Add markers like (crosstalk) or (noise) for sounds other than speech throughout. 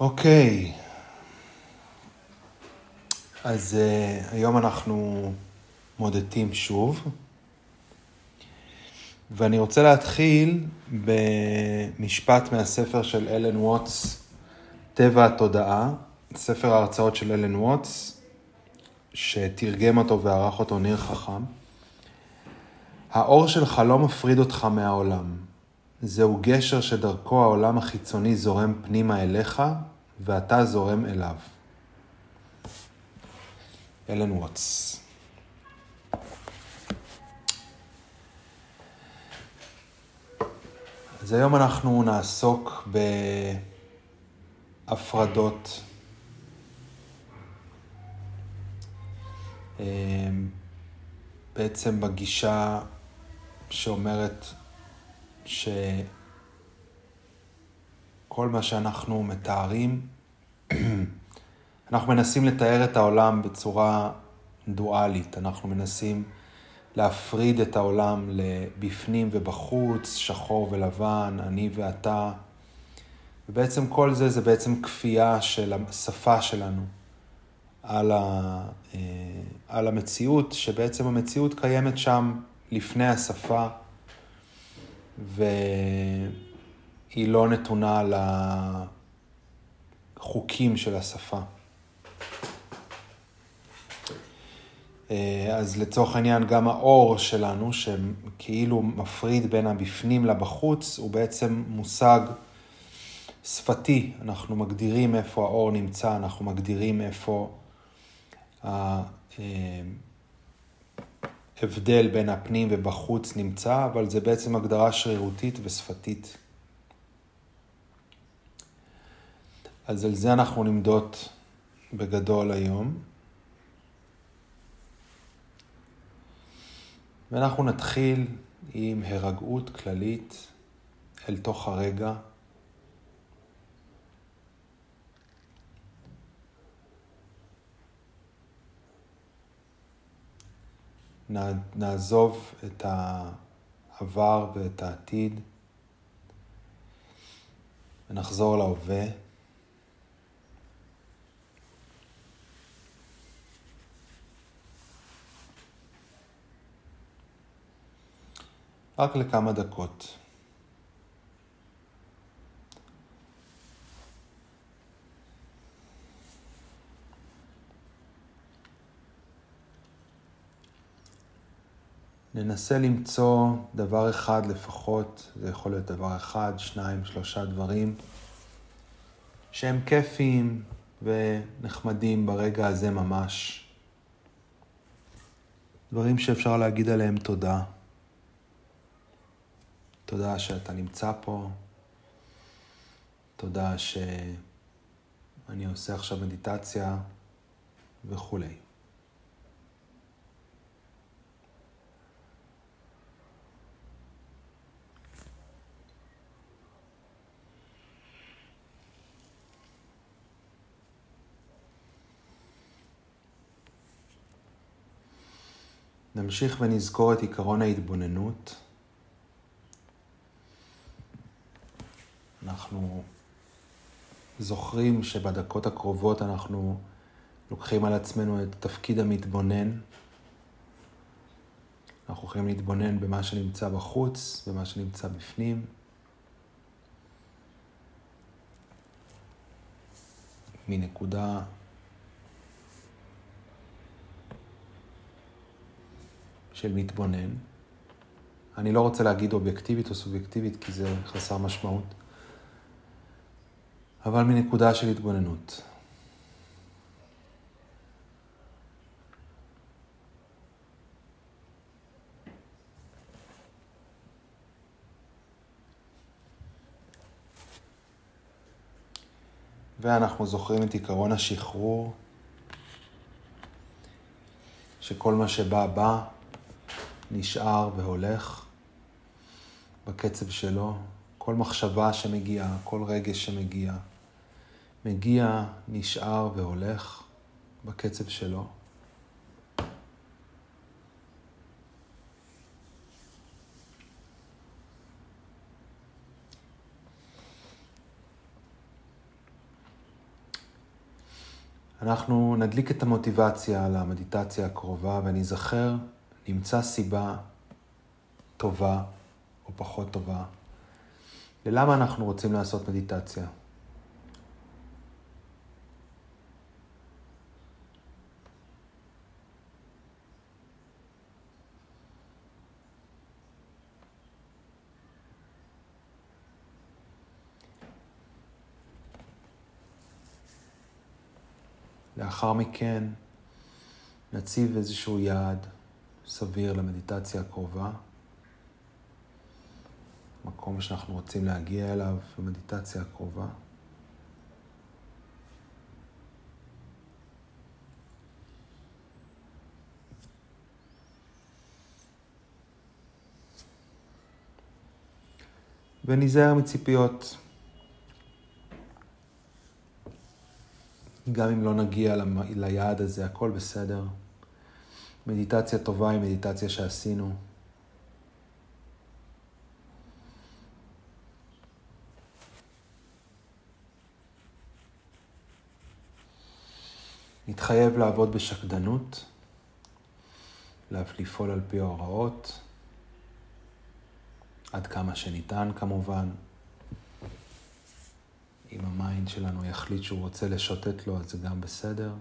אוקיי, אז uh, היום אנחנו מודדים שוב, ואני רוצה להתחיל במשפט מהספר של אלן ווטס, טבע התודעה, ספר ההרצאות של אלן ווטס, שתרגם אותו וערך אותו ניר חכם. האור שלך לא מפריד אותך מהעולם. זהו גשר שדרכו העולם החיצוני זורם פנימה אליך, ואתה זורם אליו. אלן ווטס. אז היום אנחנו נעסוק בהפרדות. אמ, בעצם בגישה שאומרת שכל מה שאנחנו מתארים, (clears throat) אנחנו מנסים לתאר את העולם בצורה דואלית, אנחנו מנסים להפריד את העולם לבפנים ובחוץ, שחור ולבן, אני ואתה, ובעצם כל זה זה בעצם כפייה של השפה שלנו על, ה, אה, על המציאות, שבעצם המציאות קיימת שם לפני השפה. והיא לא נתונה לחוקים של השפה. אה, אז לצורך העניין גם האור שלנו, שכאילו מפריד בין הבפנים לבחוץ, הוא בעצם מושג שפתי. אנחנו מגדירים איפה האור נמצא, אנחנו מגדירים איפה הבדל בין הפנים ובחוץ נמצא, אבל זה בעצם הגדרה שרירותית ושפתית. אז על זה אנחנו נמדוד בגדול היום. ואנחנו נתחיל עם הרגעות כללית אל תוך הרגע. נעזוב את העבר ואת העתיד ונחזור להווה. רק לכמה דקות. ננסה למצוא דבר אחד לפחות, זה יכול להיות דבר אחד, שניים, שלושה דברים, שהם כיפיים ונחמדים ברגע הזה ממש. דברים שאפשר להגיד עליהם תודה. תודה שאתה נמצא פה. תודה שאני עושה עכשיו מדיטציה וכולי. נמשיך ונזכור את עקרון ההתבוננות. אנחנו זוכרים שבדקות הקרובות אנחנו לוקחים על עצמנו את תפקיד המתבונן. אנחנו יכולים להתבונן במה שנמצא בחוץ, במה שנמצא בפנים. מנקודה של מתבונן. אני לא רוצה להגיד אובייקטיבית או סובייקטיבית כי זה חסר משמעות, אבל מנקודה של התבוננות. ואנחנו זוכרים את עקרון השחרור, שכל מה שבא בא, נשאר והולך בקצב שלו. כל מחשבה שמגיעה, כל רגש שמגיע, מגיע, נשאר והולך בקצב שלו. אנחנו נדליק את המוטיבציה למדיטציה הקרובה וניזכר, נמצא סיבה טובה או פחות טובה ללמה אנחנו רוצים לעשות מדיטציה. לאחר מכן נציב איזשהו יעד סביר למדיטציה הקרובה, מקום שאנחנו רוצים להגיע אליו במדיטציה הקרובה. וניזהר מציפיות. גם אם לא נגיע ליעד הזה, הכל בסדר. מדיטציה טובה היא מדיטציה שעשינו. נתחייב לעבוד בשקדנות, לפעול על פי ההוראות, עד כמה שניתן כמובן. אם ה mind שלנו יחליט שהוא רוצה לשוטט לו, אז זה גם בסדר.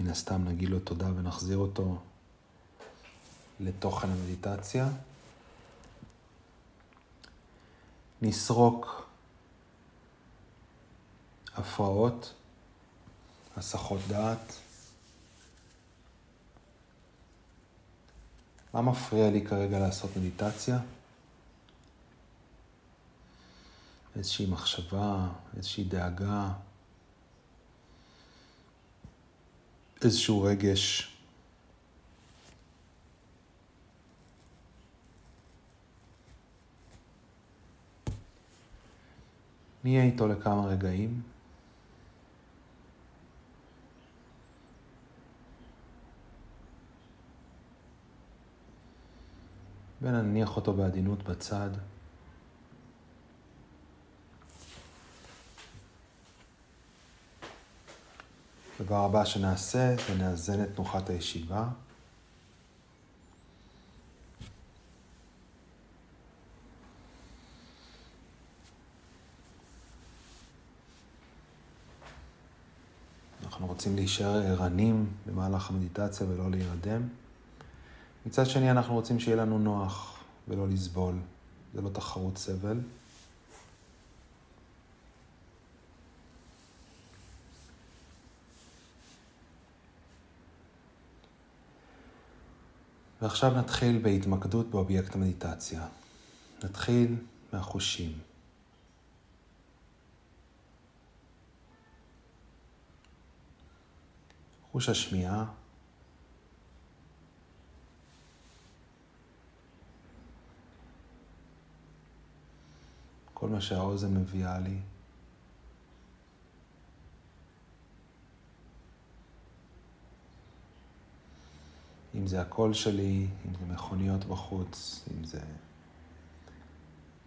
מן הסתם נגיד לו תודה ונחזיר אותו לתוכן המדיטציה. נסרוק הפרעות, הסחות דעת. מה מפריע לי כרגע לעשות מדיטציה? איזושהי מחשבה, איזושהי דאגה, איזשהו רגש. נהיה איתו לכמה רגעים. ונניח אותו בעדינות בצד. הדבר הבא שנעשה זה נאזן את תנוחת הישיבה. אנחנו רוצים להישאר ערנים במהלך המדיטציה ולא להירדם. מצד שני, אנחנו רוצים שיהיה לנו נוח ולא לסבול. זה לא תחרות סבל. ועכשיו נתחיל בהתמקדות באובייקט המדיטציה. נתחיל מהחושים. חוש השמיעה, כל מה שהאוזן מביאה לי. אם זה הקול שלי, אם זה מכוניות בחוץ, אם זה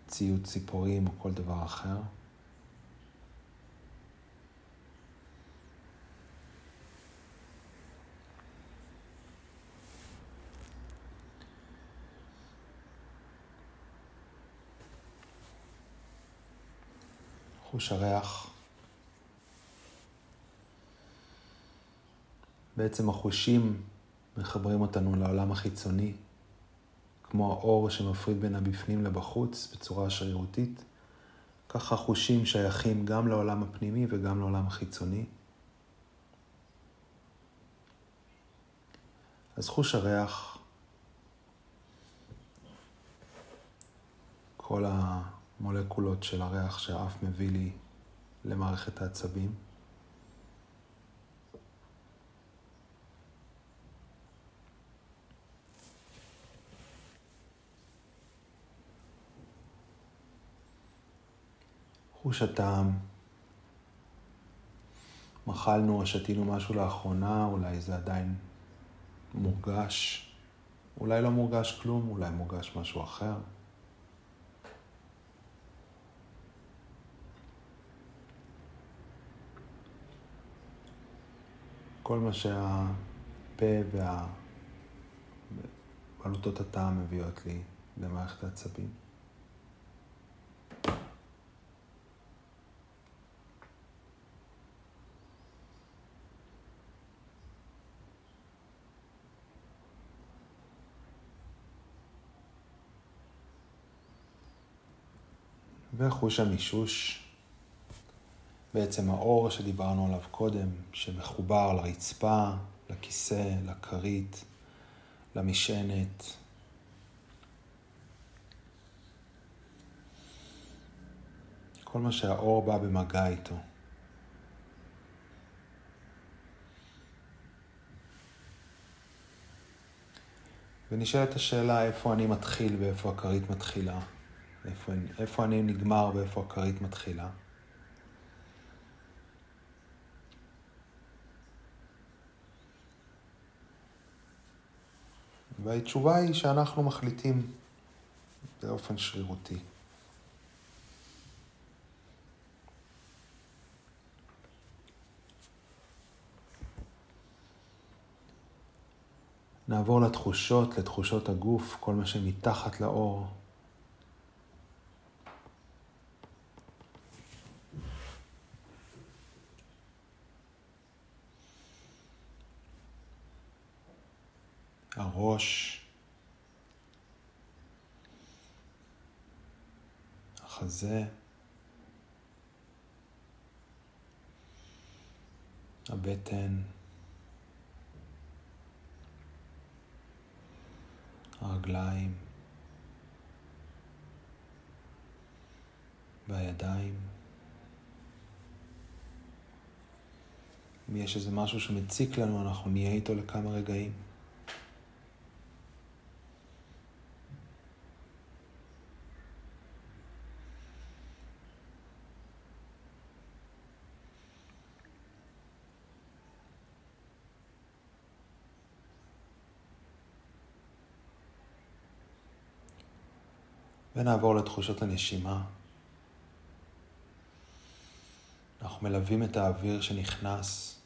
ציוד ציפורים או כל דבר אחר. חוש הריח. בעצם החושים מחברים אותנו לעולם החיצוני, כמו האור שמפריד בין הבפנים לבחוץ בצורה שרירותית. ככה החושים שייכים גם לעולם הפנימי וגם לעולם החיצוני. אז חוש הריח, כל המולקולות של הריח שהאף מביא לי למערכת העצבים. חוש הטעם. מחלנו או שתינו משהו לאחרונה, אולי זה עדיין מורגש, אולי לא מורגש כלום, אולי מורגש משהו אחר. כל מה שהפה וה... בלוטות הטעם מביאות לי למערכת העצבים. וחוש המישוש, בעצם האור שדיברנו עליו קודם, שמחובר לרצפה, לכיסא, לכרית, למשענת. כל מה שהאור בא במגע איתו. ונשאלת השאלה איפה אני מתחיל ואיפה הכרית מתחילה. איפה, איפה אני נגמר ואיפה הכרית מתחילה. והתשובה היא שאנחנו מחליטים באופן שרירותי. נעבור לתחושות, לתחושות הגוף, כל מה שמתחת לאור. הראש, החזה, הבטן, הרגליים והידיים. אם יש איזה משהו שמציק לנו, אנחנו נהיה איתו לכמה רגעים. ונעבור לתחושות הנשימה. אנחנו מלווים את האוויר שנכנס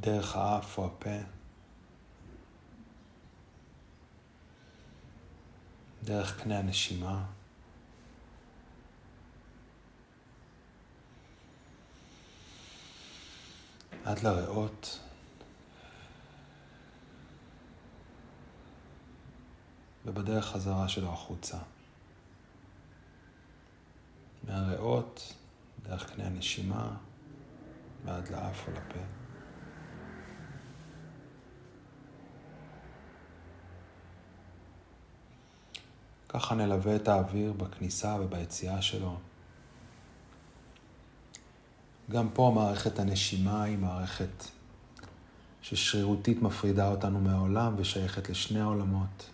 דרך האף או הפה, דרך קנה הנשימה. עד לריאות. ובדרך חזרה שלו החוצה. מהריאות, דרך קנה הנשימה, ועד לאף או לפה. ככה נלווה את האוויר בכניסה וביציאה שלו. גם פה מערכת הנשימה היא מערכת ששרירותית מפרידה אותנו מהעולם ושייכת לשני העולמות.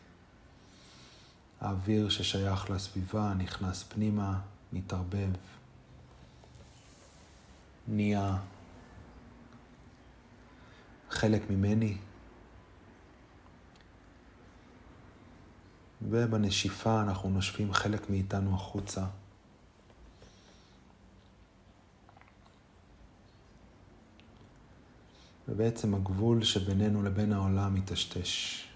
האוויר ששייך לסביבה נכנס פנימה, מתערבב, נהיה חלק ממני. ובנשיפה אנחנו נושפים חלק מאיתנו החוצה. ובעצם הגבול שבינינו לבין העולם מטשטש.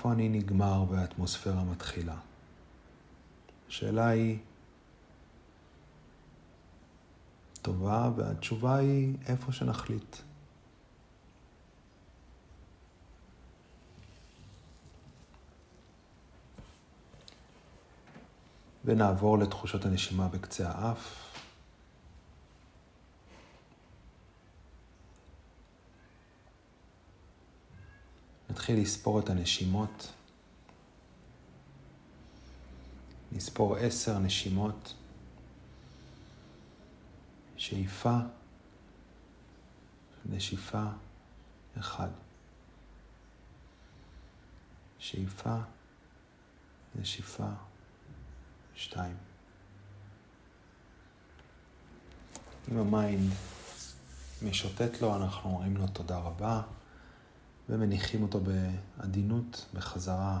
איפה אני נגמר והאטמוספירה מתחילה? השאלה היא טובה, והתשובה היא איפה שנחליט. ונעבור לתחושות הנשימה בקצה האף. נתחיל לספור את הנשימות. נספור עשר נשימות. שאיפה, נשיפה, אחד. שאיפה, נשיפה, שתיים. אם ה mind משוטט לו, אנחנו אומרים לו תודה רבה, ומניחים אותו בעדינות בחזרה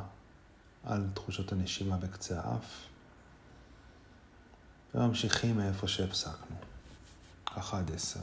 על תחושות הנשימה בקצה האף, וממשיכים מאיפה שהפסקנו, ככה עד עשר.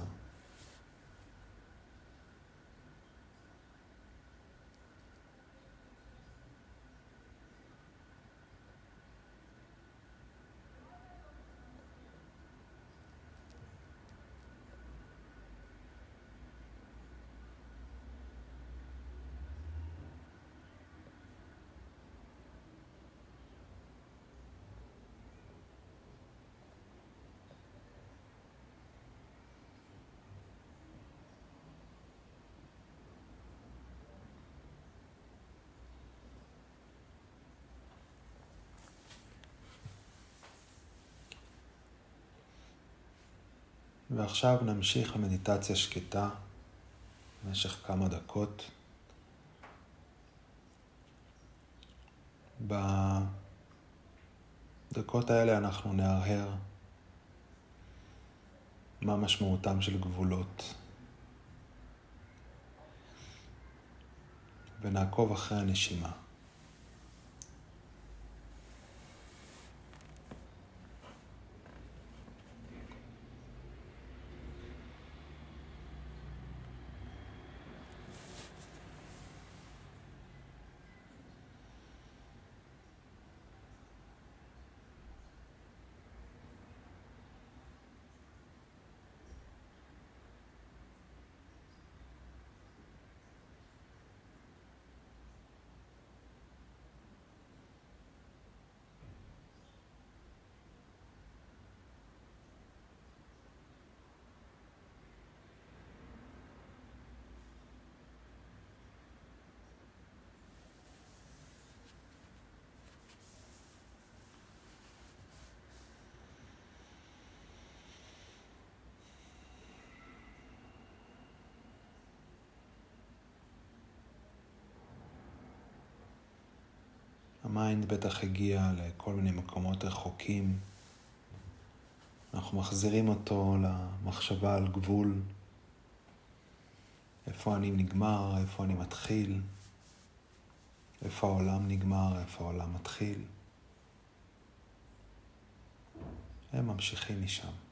ועכשיו נמשיך למדיטציה שקטה במשך כמה דקות. בדקות האלה אנחנו נהרהר מה משמעותם של גבולות ונעקוב אחרי הנשימה. ה mind בטח הגיע לכל מיני מקומות רחוקים. אנחנו מחזירים אותו למחשבה על גבול, איפה אני נגמר, איפה אני מתחיל, איפה העולם נגמר, איפה העולם מתחיל. הם ממשיכים משם.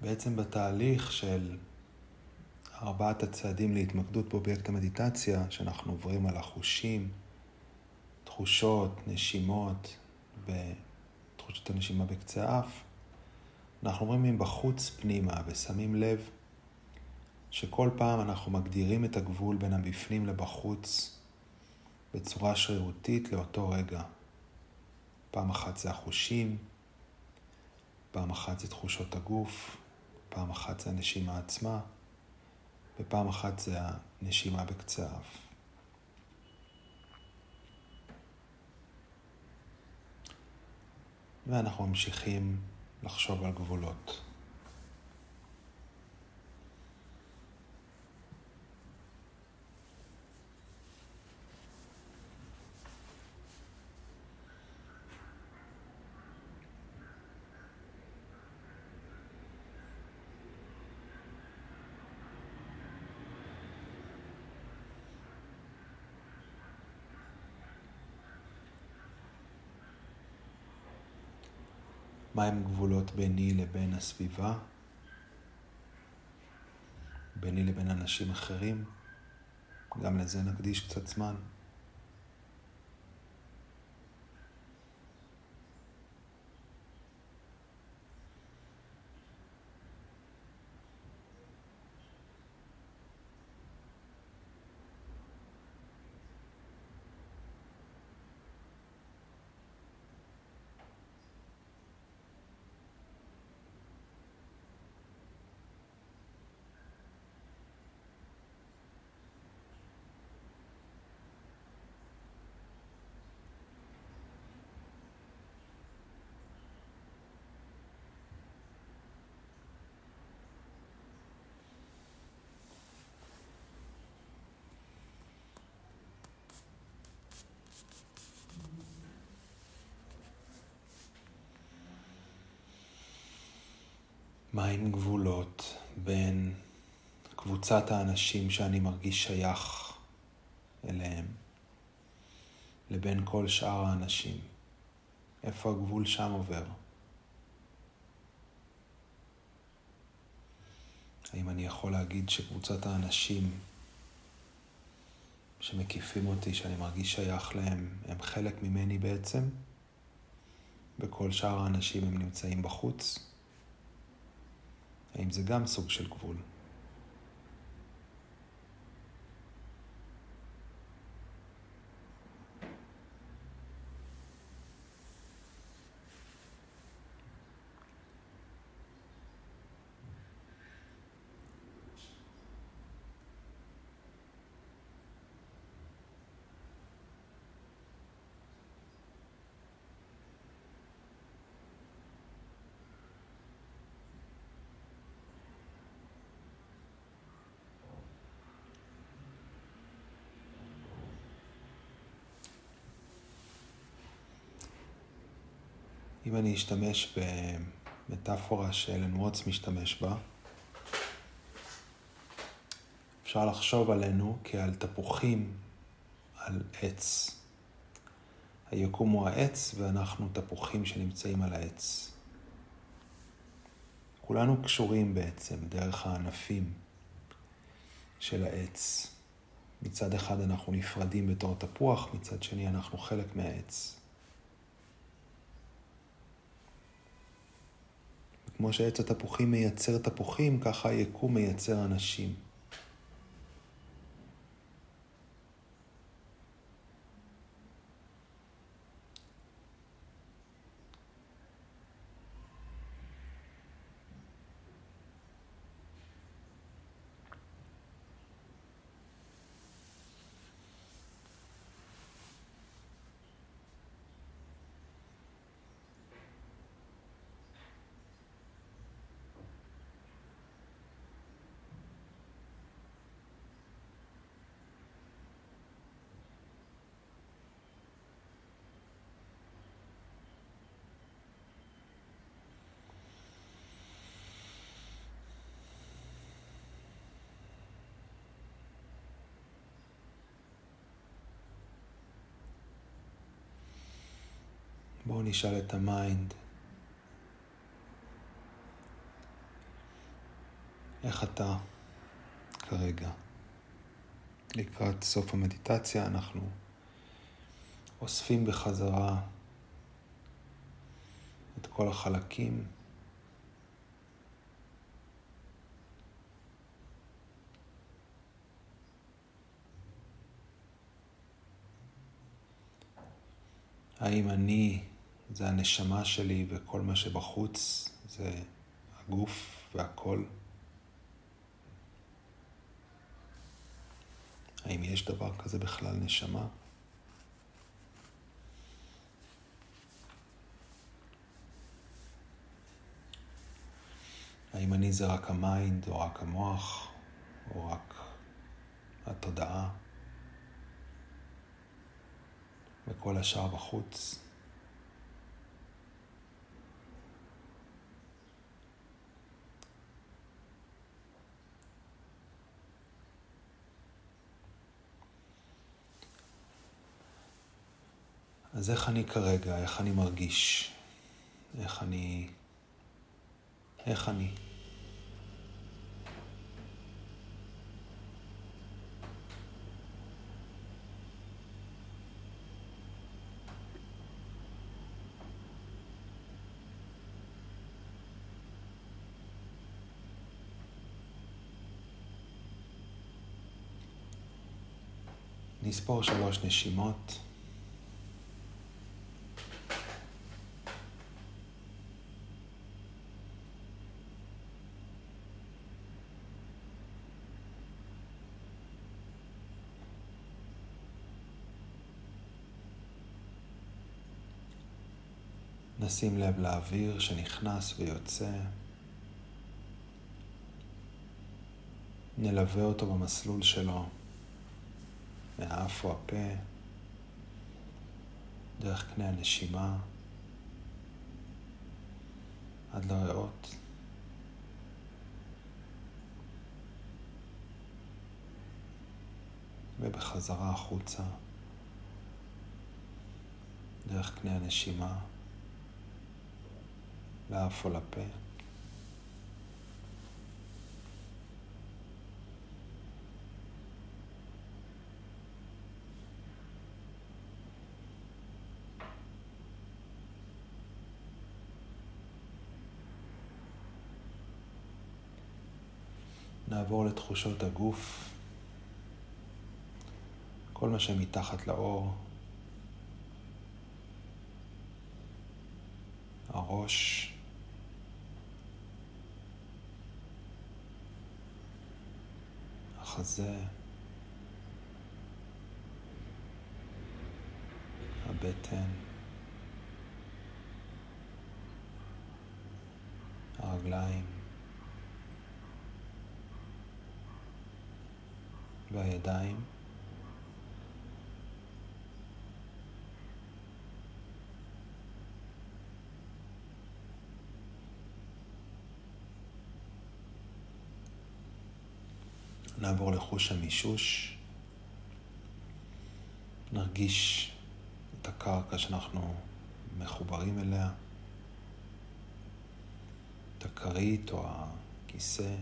בעצם בתהליך של ארבעת הצעדים להתמקדות באובייקט המדיטציה, שאנחנו עוברים על החושים, תחושות, נשימות ותחושות הנשימה בקצה האף, אנחנו עוברים מבחוץ פנימה ושמים לב שכל פעם אנחנו מגדירים את הגבול בין הבפנים לבחוץ בצורה שרירותית לאותו רגע. פעם אחת זה החושים, פעם אחת זה תחושות הגוף, פעם אחת זה הנשימה עצמה, ופעם אחת זה הנשימה בקצה האף. ואנחנו ממשיכים לחשוב על גבולות. מהם גבולות ביני לבין הסביבה, ביני לבין אנשים אחרים. גם לזה נקדיש קצת זמן. מהם גבולות בין קבוצת האנשים שאני מרגיש שייך אליהם לבין כל שאר האנשים? איפה הגבול שם עובר? האם אני יכול להגיד שקבוצת האנשים שמקיפים אותי, שאני מרגיש שייך להם, הם חלק ממני בעצם? וכל שאר האנשים הם נמצאים בחוץ? האם זה גם סוג של גבול? אם אני אשתמש במטאפורה שאלן ווטס משתמש בה, אפשר לחשוב עלינו כעל תפוחים על עץ. היקום הוא העץ ואנחנו תפוחים שנמצאים על העץ. כולנו קשורים בעצם דרך הענפים של העץ. מצד אחד אנחנו נפרדים בתור תפוח, מצד שני אנחנו חלק מהעץ. כמו שעץ התפוחים מייצר תפוחים, ככה היקום מייצר אנשים. בואו נשאל את ה mind. איך אתה כרגע? לקראת סוף המדיטציה אנחנו אוספים בחזרה את כל החלקים. האם אני זה הנשמה שלי וכל מה שבחוץ זה הגוף והכל. האם יש דבר כזה בכלל נשמה? האם אני זה רק ה mind, או רק המוח, או רק התודעה, וכל השאר בחוץ? אז איך אני כרגע, איך אני מרגיש? איך אני... איך אני? נספור שלוש נשימות. נשים לב לאוויר שנכנס ויוצא. נלווה אותו במסלול שלו. מהאף או הפה, דרך קנה הנשימה, עד לריאות. ובחזרה החוצה, דרך קנה הנשימה, לאף או לפה. נעבור לתחושות הגוף, כל מה שמתחת לאור, הראש, החזה, הבטן, הרגליים, והידיים. נעבור לחוש המישוש. נרגיש את הקרקע שאנחנו מחוברים אליה, את הכרית או הכיסא.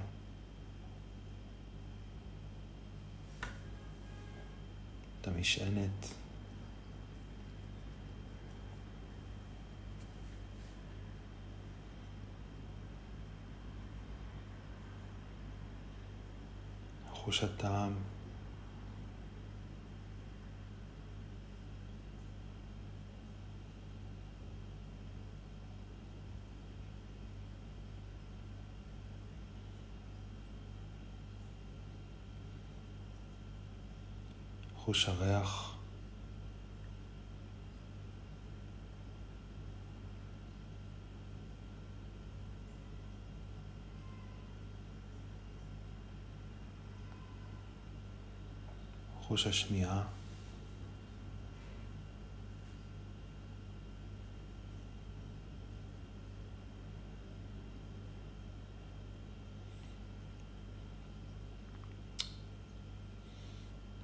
את המשענת. חוש הטעם. חוש הריח. חוש השמיעה.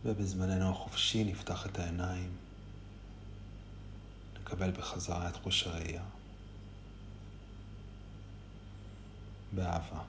ובזמננו החופשי נפתח את העיניים, נקבל בחזרה את חוש הראייה. באהבה.